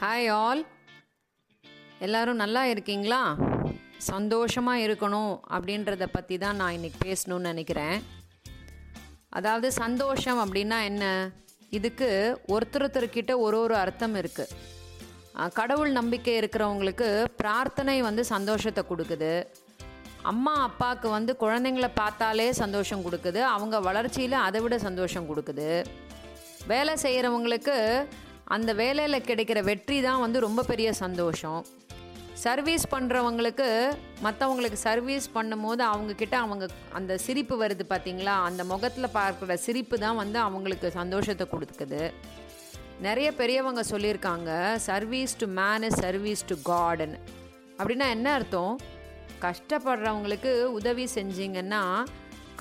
Hi all எல்லோரும் நல்லா இருக்கீங்களா? சந்தோஷமாக இருக்கணும் அப்படின்றத பற்றி தான் நான் இன்றைக்கி பேசணும்னு நினைக்கிறேன். அதாவது சந்தோஷம் அப்படின்னா என்ன? இதுக்கு ஒருத்தர் ஒரு ஒரு அர்த்தம் இருக்குது கடவுள் நம்பிக்கை இருக்கிறவங்களுக்கு பிரார்த்தனை வந்து சந்தோஷத்தை கொடுக்குது. அம்மா அப்பாவுக்கு வந்து குழந்தைங்கள பார்த்தாலே சந்தோஷம் கொடுக்குது. அவங்க வளர்ச்சியில் அதை விட சந்தோஷம் கொடுக்குது. வேலை செய்கிறவங்களுக்கு அந்த வேலையில் கிடைக்கிற வெற்றி தான் வந்து ரொம்ப பெரிய சந்தோஷம். சர்வீஸ் பண்ணுறவங்களுக்கு மற்றவங்களுக்கு சர்வீஸ் பண்ணும்போது அவங்கக்கிட்ட அவங்க அந்த சிரிப்பு வருது பார்த்திங்களா அந்த முகத்தில் பார்க்குற சிரிப்பு தான் வந்து அவங்களுக்கு சந்தோஷத்தை கொடுக்குது. நிறைய பெரியவங்க சொல்லியிருக்காங்க service to man is service to god அப்படின்னா என்ன அர்த்தம்? கஷ்டப்படுறவங்களுக்கு உதவி செஞ்சீங்கன்னா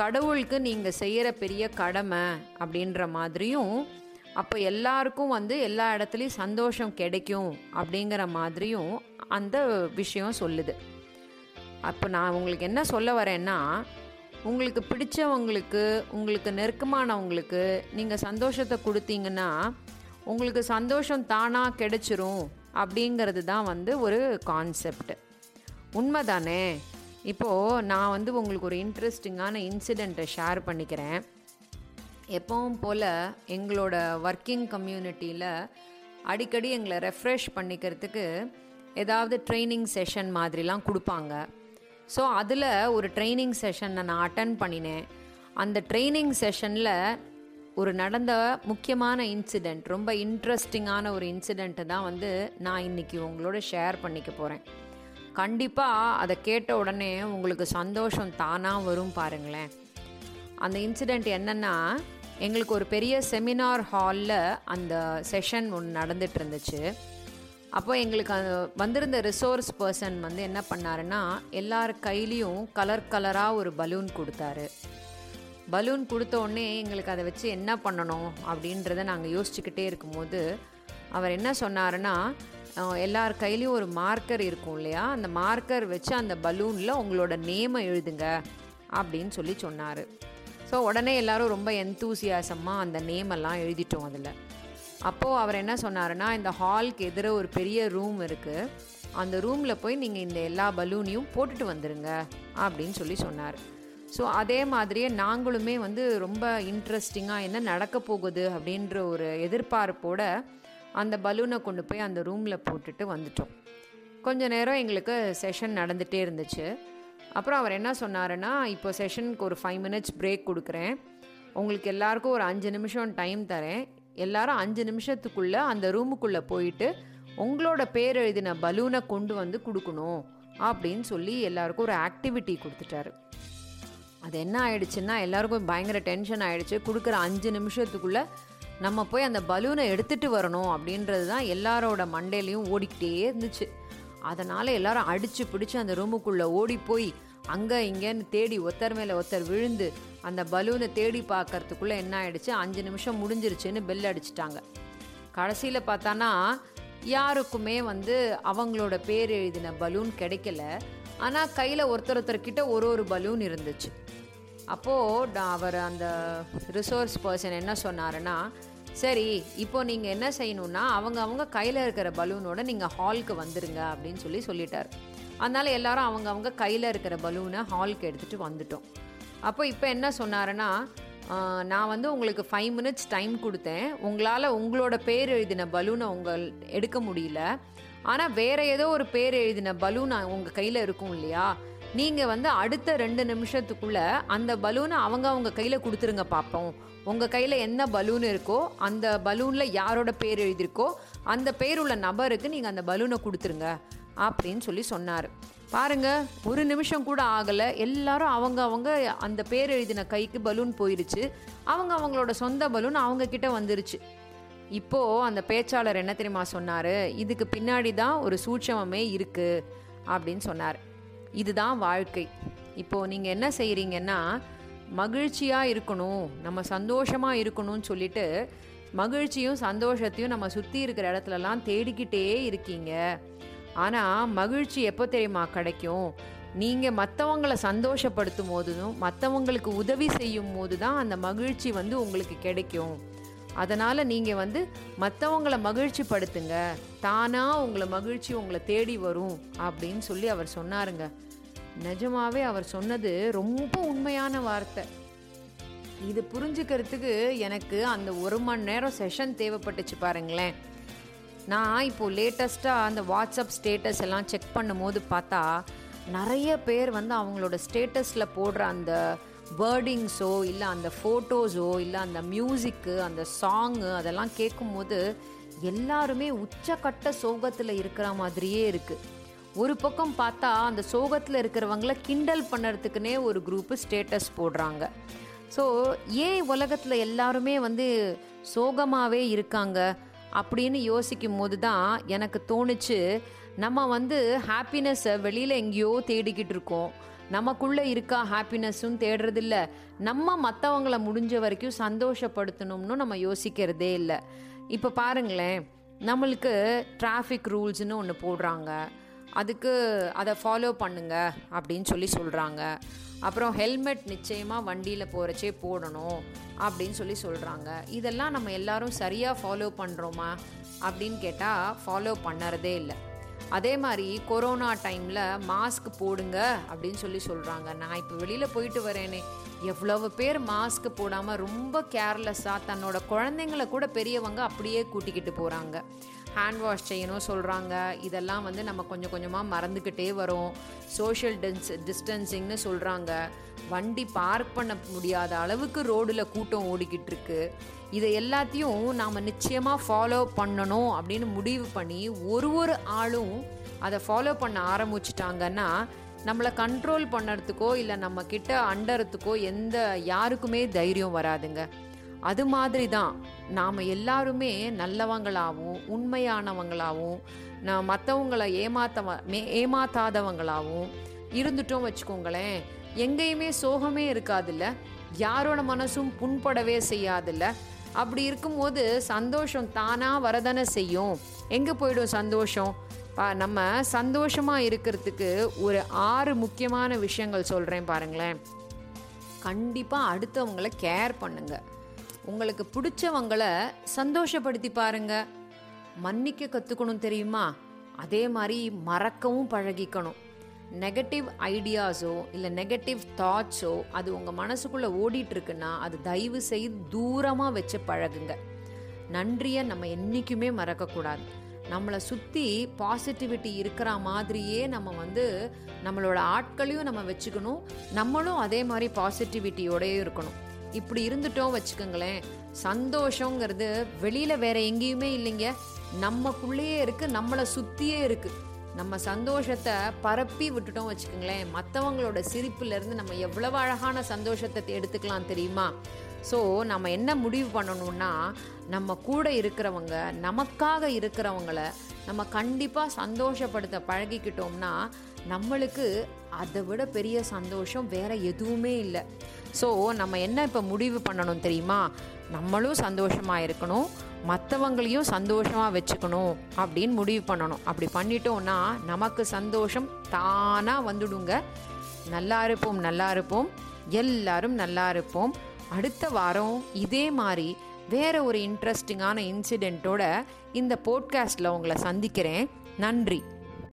கடவுளுக்கு நீங்கள் செய்கிற பெரிய கடமை அப்படின்ற மாதிரியும் அப்போ எல்லாருக்கும் வந்து எல்லா இடத்துலையும் சந்தோஷம் கிடைக்கும் அப்படிங்கிற மாதிரியும் அந்த விஷயம் சொல்லுது. அப்போ நான் உங்களுக்கு என்ன சொல்ல வரேன்னா உங்களுக்கு பிடிச்சவங்களுக்கு உங்களுக்கு நெருக்கமானவங்களுக்கு நீங்கள் சந்தோஷத்தை கொடுத்தீங்கன்னா உங்களுக்கு சந்தோஷம் தானாக கிடைச்சிரும் அப்படிங்கிறது தான் வந்து ஒரு கான்செப்ட் உண்மைதானே? இப்போது நான் வந்து உங்களுக்கு ஒரு இன்ட்ரெஸ்டிங்கான இன்சிடெண்ட்டை ஷேர் பண்ணிக்கிறேன். எப்பவும் போல் எங்களோட ஒர்க்கிங் கம்யூனிட்டியில் அடிக்கடி எங்களை ரெஃப்ரெஷ் பண்ணிக்கிறதுக்கு ஏதாவது ட்ரைனிங் செஷன் மாதிரிலாம் கொடுப்பாங்க. ஸோ அதில் ஒரு ட்ரைனிங் செஷனை நான் அட்டன் பண்ணினேன். அந்த ட்ரைனிங் செஷனில் ஒரு நடந்த முக்கியமான இன்சிடெண்ட் ரொம்ப இன்ட்ரெஸ்டிங்கான ஒரு இன்சிடெண்ட்டை தான் வந்து நான் இன்றைக்கி உங்களோட ஷேர் பண்ணிக்க போகிறேன் கண்டிப்பாக அதை கேட்ட உடனே உங்களுக்கு சந்தோஷம் தானாக வரும் பாருங்களேன். அந்த இன்சிடெண்ட் என்னென்னா எங்களுக்கு ஒரு பெரிய செமினார் ஹாலில் அந்த செஷன் ஒன்று நடந்துட்டு இருந்துச்சு அப்போ எங்களுக்கு அந்த வந்திருந்த ரிசோர்ஸ் பர்சன் வந்து என்ன பண்ணாருன்னா எல்லார் கையிலையும் கலர் கலராக ஒரு பலூன் கொடுத்தாரு. பலூன் கொடுத்த உடனே எங்களுக்கு அதை வச்சு என்ன பண்ணணும் அப்படின்றத நாங்கள் யோசிச்சுக்கிட்டே இருக்கும்போது அவர் என்ன சொன்னாருன்னா எல்லார் கையிலையும் ஒரு மார்க்கர் இருக்கும் இல்லையா? அந்த மார்க்கர் வச்சு அந்த பலூனில் உங்களோட நேமை எழுதுங்க அப்படின்னு சொல்லி சொன்னார். ஸோ உடனே எல்லாரும் ரொம்ப எந்தூசியாசமாக அந்த நேம் எல்லாம் எழுதிட்டோம் அதில். அப்போது அவர் என்ன சொன்னாருன்னா இந்த ஹால்க்கு எதிர ஒரு பெரிய ரூம் இருக்குது அந்த ரூமில் போய் நீங்கள் இந்த எல்லா பலூனையும் போட்டுட்டு வந்துடுங்க அப்படின்னு சொல்லி சொன்னார். ஸோ அதே மாதிரியே நாங்களுமே வந்து ரொம்ப இன்ட்ரெஸ்டிங்காக என்ன நடக்க போகுது அப்படின்ற ஒரு எதிர்பார்ப்போட அந்த பலூனை கொண்டு போய் அந்த ரூமில் போட்டுட்டு வந்துட்டோம். கொஞ்ச நேரம் எங்களுக்கு செஷன் நடந்துகிட்டே இருந்துச்சு. அப்புறம் அவர் என்ன சொன்னாருன்னா இப்போ செஷனுக்கு ஒரு ஃபைவ் மினிட்ஸ் பிரேக் கொடுக்குறேன். உங்களுக்கு எல்லாருக்கும் ஒரு அஞ்சு நிமிஷம் டைம் தரேன். எல்லாரும் அஞ்சு நிமிஷத்துக்குள்ளே அந்த ரூமுக்குள்ளே போயிட்டு உங்களோட பேர் எழுதின பலூனை கொண்டு வந்து கொடுக்கணும் அப்படின்னு சொல்லி எல்லாருக்கும் ஒரு ஆக்டிவிட்டி கொடுத்துட்டாரு. அது என்ன ஆயிடுச்சுன்னா எல்லாருக்கும் பயங்கர டென்ஷன் ஆயிடுச்சு. கொடுக்குற அஞ்சு நிமிஷத்துக்குள்ளே நம்ம போய் அந்த பலூனை எடுத்துகிட்டு வரணும் அப்படின்றது தான் எல்லாரோட மண்டையிலையும் ஓடிக்கிட்டே இருந்துச்சு. அதனால் எல்லாரும் அடித்து பிடிச்சி அந்த ரூமுக்குள்ளே ஓடி போய் அங்கே இங்கேன்னு தேடி ஒருத்தர் மேலே ஒருத்தர் விழுந்து அந்த பலூனை தேடி பார்க்கறதுக்குள்ளே என்ன ஆயிடுச்சு? அஞ்சு நிமிஷம் முடிஞ்சிருச்சுன்னு பெல் அடிச்சிட்டாங்க. கடைசியில் பார்த்தானா யாருக்குமே வந்து அவங்களோட பேர் எழுதின பலூன் கிடைக்கல. ஆனால் கையில் ஒருத்தர் ஒருத்தர்கிட்ட ஒரு ஒரு பலூன் இருந்துச்சு. அப்போது அவர் அந்த ரிசோர்ஸ் பர்சன் என்ன சொன்னாருன்னா சரி இப்போ நீங்கள் என்ன செய்யணுன்னா அவங்க அவங்க கையில் இருக்கிற பலூனோட நீங்கள் ஹாலுக்கு வந்துடுங்க அப்படின்னு சொல்லி சொல்லிட்டார். அதனால் எல்லாரும் அவங்க அவங்க கையில் இருக்கிற பலூனை ஹாலுக்கு எடுத்துகிட்டு வந்துட்டோம். அப்போ இப்போ என்ன சொன்னாருன்னா நான் வந்து உங்களுக்கு ஃபைவ் மினிட்ஸ் டைம் கொடுத்தேன். உங்களால் உங்களோட பேர் எழுதின பலூனை உங்கள் எடுக்க முடியல. ஆனால் வேறு ஏதோ ஒரு பேர் எழுதின பலூன் உங்கள் கையில் இருக்கும் இல்லையா? நீங்கள் வந்து அடுத்த ரெண்டு நிமிஷத்துக்குள்ளே அந்த பலூனை அவங்க அவங்க கையில் கொடுத்துருங்க பார்ப்போம் உங்கள் கையில் என்ன பலூன் இருக்கோ அந்த பலூனில் யாரோட பேர் எழுதியிருக்கோ அந்த பேர் உள்ள நபருக்கு நீங்கள் அந்த பலூனை கொடுத்துருங்க. அப்படின்னு சொல்லி சொன்னார். பாருங்க ஒரு நிமிஷம் கூட ஆகலை. எல்லாரும் அவங்க அவங்க அந்த பேர் எழுதின கைக்கு பலூன் போயிருச்சு. அவங்க அவங்களோட சொந்த பலூன் அவங்க கிட்ட வந்துருச்சு. இப்போது அந்த பேச்சாளர் என்ன தெரியுமா சொன்னார்? இதுக்கு பின்னாடி தான் ஒரு சூட்சமே இருக்குது அப்படின்னு சொன்னார். இதுதான் வாழ்க்கை. இப்போது நீங்கள் என்ன செய்கிறீங்கன்னா மகிழ்ச்சியாக இருக்கணும். நம்ம சந்தோஷமாக இருக்கணும்னு சொல்லிட்டு மகிழ்ச்சியும் சந்தோஷத்தையும் நம்ம சுற்றி இருக்கிற இடத்துலலாம் தேடிக்கிட்டே இருக்கீங்க. ஆனால் மகிழ்ச்சி எப்போ தெரியுமா கிடைக்கும்? நீங்கள் மற்றவங்களை சந்தோஷப்படுத்தும் போதும் மற்றவங்களுக்கு உதவி செய்யும் போது தான் அந்த மகிழ்ச்சி வந்து உங்களுக்கு கிடைக்கும். அதனால் நீங்கள் வந்து மற்றவங்களை மகிழ்ச்சி படுத்துங்க தானாக உங்களை மகிழ்ச்சி உங்களை தேடி வரும் அப்படின்னு சொல்லி அவர் சொன்னாருங்க. நிஜமாவே அவர் சொன்னது ரொம்ப உண்மையான வார்த்தை. இது புரிஞ்சுக்கிறதுக்கு எனக்கு அந்த ஒரு மணி நேரம் செஷன் தேவைப்பட்டுச்சு பாருங்களேன். நான் இப்போது லேட்டஸ்ட்டாக அந்த வாட்ஸ்அப் ஸ்டேட்டஸ் எல்லாம் செக் பண்ணும்போது பார்த்தா நிறைய பேர் வந்து அவங்களோட ஸ்டேட்டஸில் போடுற அந்த வேர்டிங்ஸோ இல்லை அந்த ஃபோட்டோஸோ இல்லை அந்த மியூசிக்கு அந்த சாங்கு அதெல்லாம் கேட்கும்போது எல்லாருமே உச்சக்கட்ட சோகத்தில் இருக்கிற மாதிரியே இருக்குது ஒரு பக்கம் பார்த்தா அந்த சோகத்தில் இருக்கிறவங்கள கிண்டல் பண்ணுறதுக்குனே ஒரு குரூப்பு ஸ்டேட்டஸ் போடுறாங்க. ஸோ ஏன் உலகத்தில் எல்லாருமே வந்து சோகமாகவே இருக்காங்க? அப்படின்னு யோசிக்கும் போது தான் எனக்கு தோணுச்சு நம்ம வந்து ஹாப்பினஸ்ஸை வெளியில் எங்கேயோ தேடிக்கிட்டு இருக்கோம். நமக்குள்ளே இருக்கா ஹாப்பினஸ்ஸும் தேடுறதில்ல. நம்ம மற்றவங்கள முடிஞ்ச வரைக்கும் சந்தோஷப்படுத்தணும்னு நம்ம யோசிக்கிறதே இல்லை. இப்போ பாருங்களேன் நம்மளுக்கு டிராஃபிக் ரூல்ஸ்னு ஒன்று போடுறாங்க. அதுக்கு அதை ஃபாலோ பண்ணுங்க அப்படின்னு சொல்லி சொல்கிறாங்க அப்புறம் ஹெல்மெட் நிச்சயமாக வண்டியில் போகிறச்சே போடணும் அப்படின்னு சொல்லி சொல்கிறாங்க இதெல்லாம் நம்ம எல்லாரும் சரியாக ஃபாலோ பண்ணுறோமா அப்படின்னு கேட்டால் ஃபாலோ பண்ணுறதே இல்லை. அதே மாதிரி கொரோனா டைமில் மாஸ்க் போடுங்க அப்படின்னு சொல்லி சொல்கிறாங்க நான் இப்போ வெளியில் போயிட்டு வரேனே. எவ்வளவு பேர் மாஸ்க் போடாமல் ரொம்ப கேர்லெஸ்ஸாக தன்னோட குழந்தைங்கள கூட பெரியவங்க அப்படியே கூட்டிக்கிட்டு போகிறாங்க ஹேண்ட் வாஷ் செய்யணும் சொல்கிறாங்க இதெல்லாம் வந்து நம்ம கொஞ்சம் கொஞ்சமாக மறந்துக்கிட்டே வரோம். சோஷியல் டென்ஸ் டிஸ்டன்சிங்னு சொல்கிறாங்க வண்டி பார்க் பண்ண முடியாத அளவுக்கு ரோடில் கூட்டம் ஓடிக்கிட்டு இருக்கு இதை எல்லாத்தையும் நாம் நிச்சயமாக ஃபாலோ பண்ணணும் அப்படின்னு முடிவு பண்ணி ஒரு ஒரு ஆளும் அதை ஃபாலோ பண்ண ஆரம்பிச்சிட்டாங்கன்னா நம்மளை கண்ட்ரோல் பண்ணுறதுக்கோ இல்லை நம்ம கிட்ட அண்டறதுக்கோ எந்த யாருக்குமே தைரியம் வராதுங்க. அது மாதிரி தான் நாம் எல்லாருமே நல்லவங்களாகவும் உண்மையானவங்களாகவும் நான் மற்றவங்களை ஏமாத்தவ மே ஏமாத்தாதவங்களாகவும் இருந்துட்டோம் வச்சுக்கோங்களேன். எங்கேயுமே சோகமே இருக்காதுல்ல? யாரோட மனசும் புண்படவே செய்யாதுல்ல? அப்படி இருக்கும்போது சந்தோஷம் தானாக வரதானே செய்யும். எங்கே போயிடும் சந்தோஷம்? நம்ம சந்தோஷமாக இருக்கிறதுக்கு ஒரு ஆறு முக்கியமான விஷயங்கள் சொல்கிறேன் பாருங்களேன். கண்டிப்பாக அடுத்தவங்களை கேர் பண்ணுங்கள் உங்களுக்கு பிடிச்சவங்களை சந்தோஷப்படுத்தி பாருங்க. மன்னிக்க கற்றுக்கணும் தெரியுமா? அதே மாதிரி மறக்கவும் பழகிக்கணும். நெகட்டிவ் ஐடியாஸோ இல்லை நெகட்டிவ் தாட்ஸோ அது உங்கள் மனசுக்குள்ளே ஓடிட்டுருக்குன்னா அது தயவு செய்து தூரமாக வச்சு பழகுங்க. நன்றியை நம்ம என்றைக்குமே மறக்கக்கூடாது. நம்மளை சுற்றி பாசிட்டிவிட்டி இருக்கிற மாதிரியே நம்ம வந்து நம்மளோட ஆட்களையும் நம்ம வச்சுக்கணும். நம்மளும் அதே மாதிரி பாசிட்டிவிட்டியோடயே இருக்கணும். இப்படி இருந்துட்டோம் வச்சுக்கோங்களேன். சந்தோஷங்கிறது வெளியில் வேற எங்கேயுமே இல்லைங்க. நம்மக்குள்ளேயே இருக்குது நம்மளை சுற்றியே இருக்குது நம்ம சந்தோஷத்தை பரப்பி விட்டுட்டோம் வச்சுக்கோங்களேன். மற்றவங்களோட சிரிப்புலேருந்து நம்ம எவ்வளவு அழகான சந்தோஷத்தை எடுத்துக்கலாம் தெரியுமா? ஸோ நம்ம என்ன முடிவு பண்ணணும்னா நம்ம கூட இருக்கிறவங்க நமக்காக இருக்கிறவங்கள நம்ம கண்டிப்பாக சந்தோஷப்படுத்த பழகிக்கிட்டோம்னா நம்மளுக்கு அதை விட பெரிய சந்தோஷம் வேற எதுவுமே இல்லை. ஸோ நம்ம என்ன இப்போ முடிவு பண்ணணும் தெரியுமா? நம்மளும் சந்தோஷமாக இருக்கணும் மற்றவங்களையும் சந்தோஷமாக வச்சுக்கணும் அப்படின்னு முடிவு பண்ணணும். அப்படி பண்ணிட்டோம்னா நமக்கு சந்தோஷம் தானாக வந்துடுங்க. நல்லா இருப்போம் நல்லா இருப்போம். எல்லாரும் நல்லா இருப்போம். அடுத்த வாரம் இதே மாதிரி வேற ஒரு இன்ட்ரெஸ்டிங்கான இன்சிடெண்ட்டோட இந்த போட்காஸ்டில் உங்களை சந்திக்கிறேன். நன்றி.